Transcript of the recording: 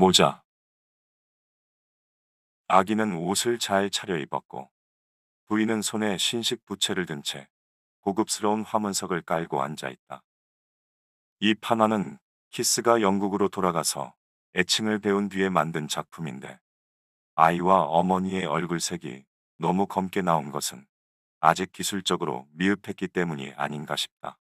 모자. 아기는 옷을 잘 차려입었고 부인은 손에 신식 부채를 든 채 고급스러운 화문석을 깔고 앉아있다. 이 판화는 키스가 영국으로 돌아가서 애칭을 배운 뒤에 만든 작품인데 아이와 어머니의 얼굴색이 너무 검게 나온 것은 아직 기술적으로 미흡했기 때문이 아닌가 싶다.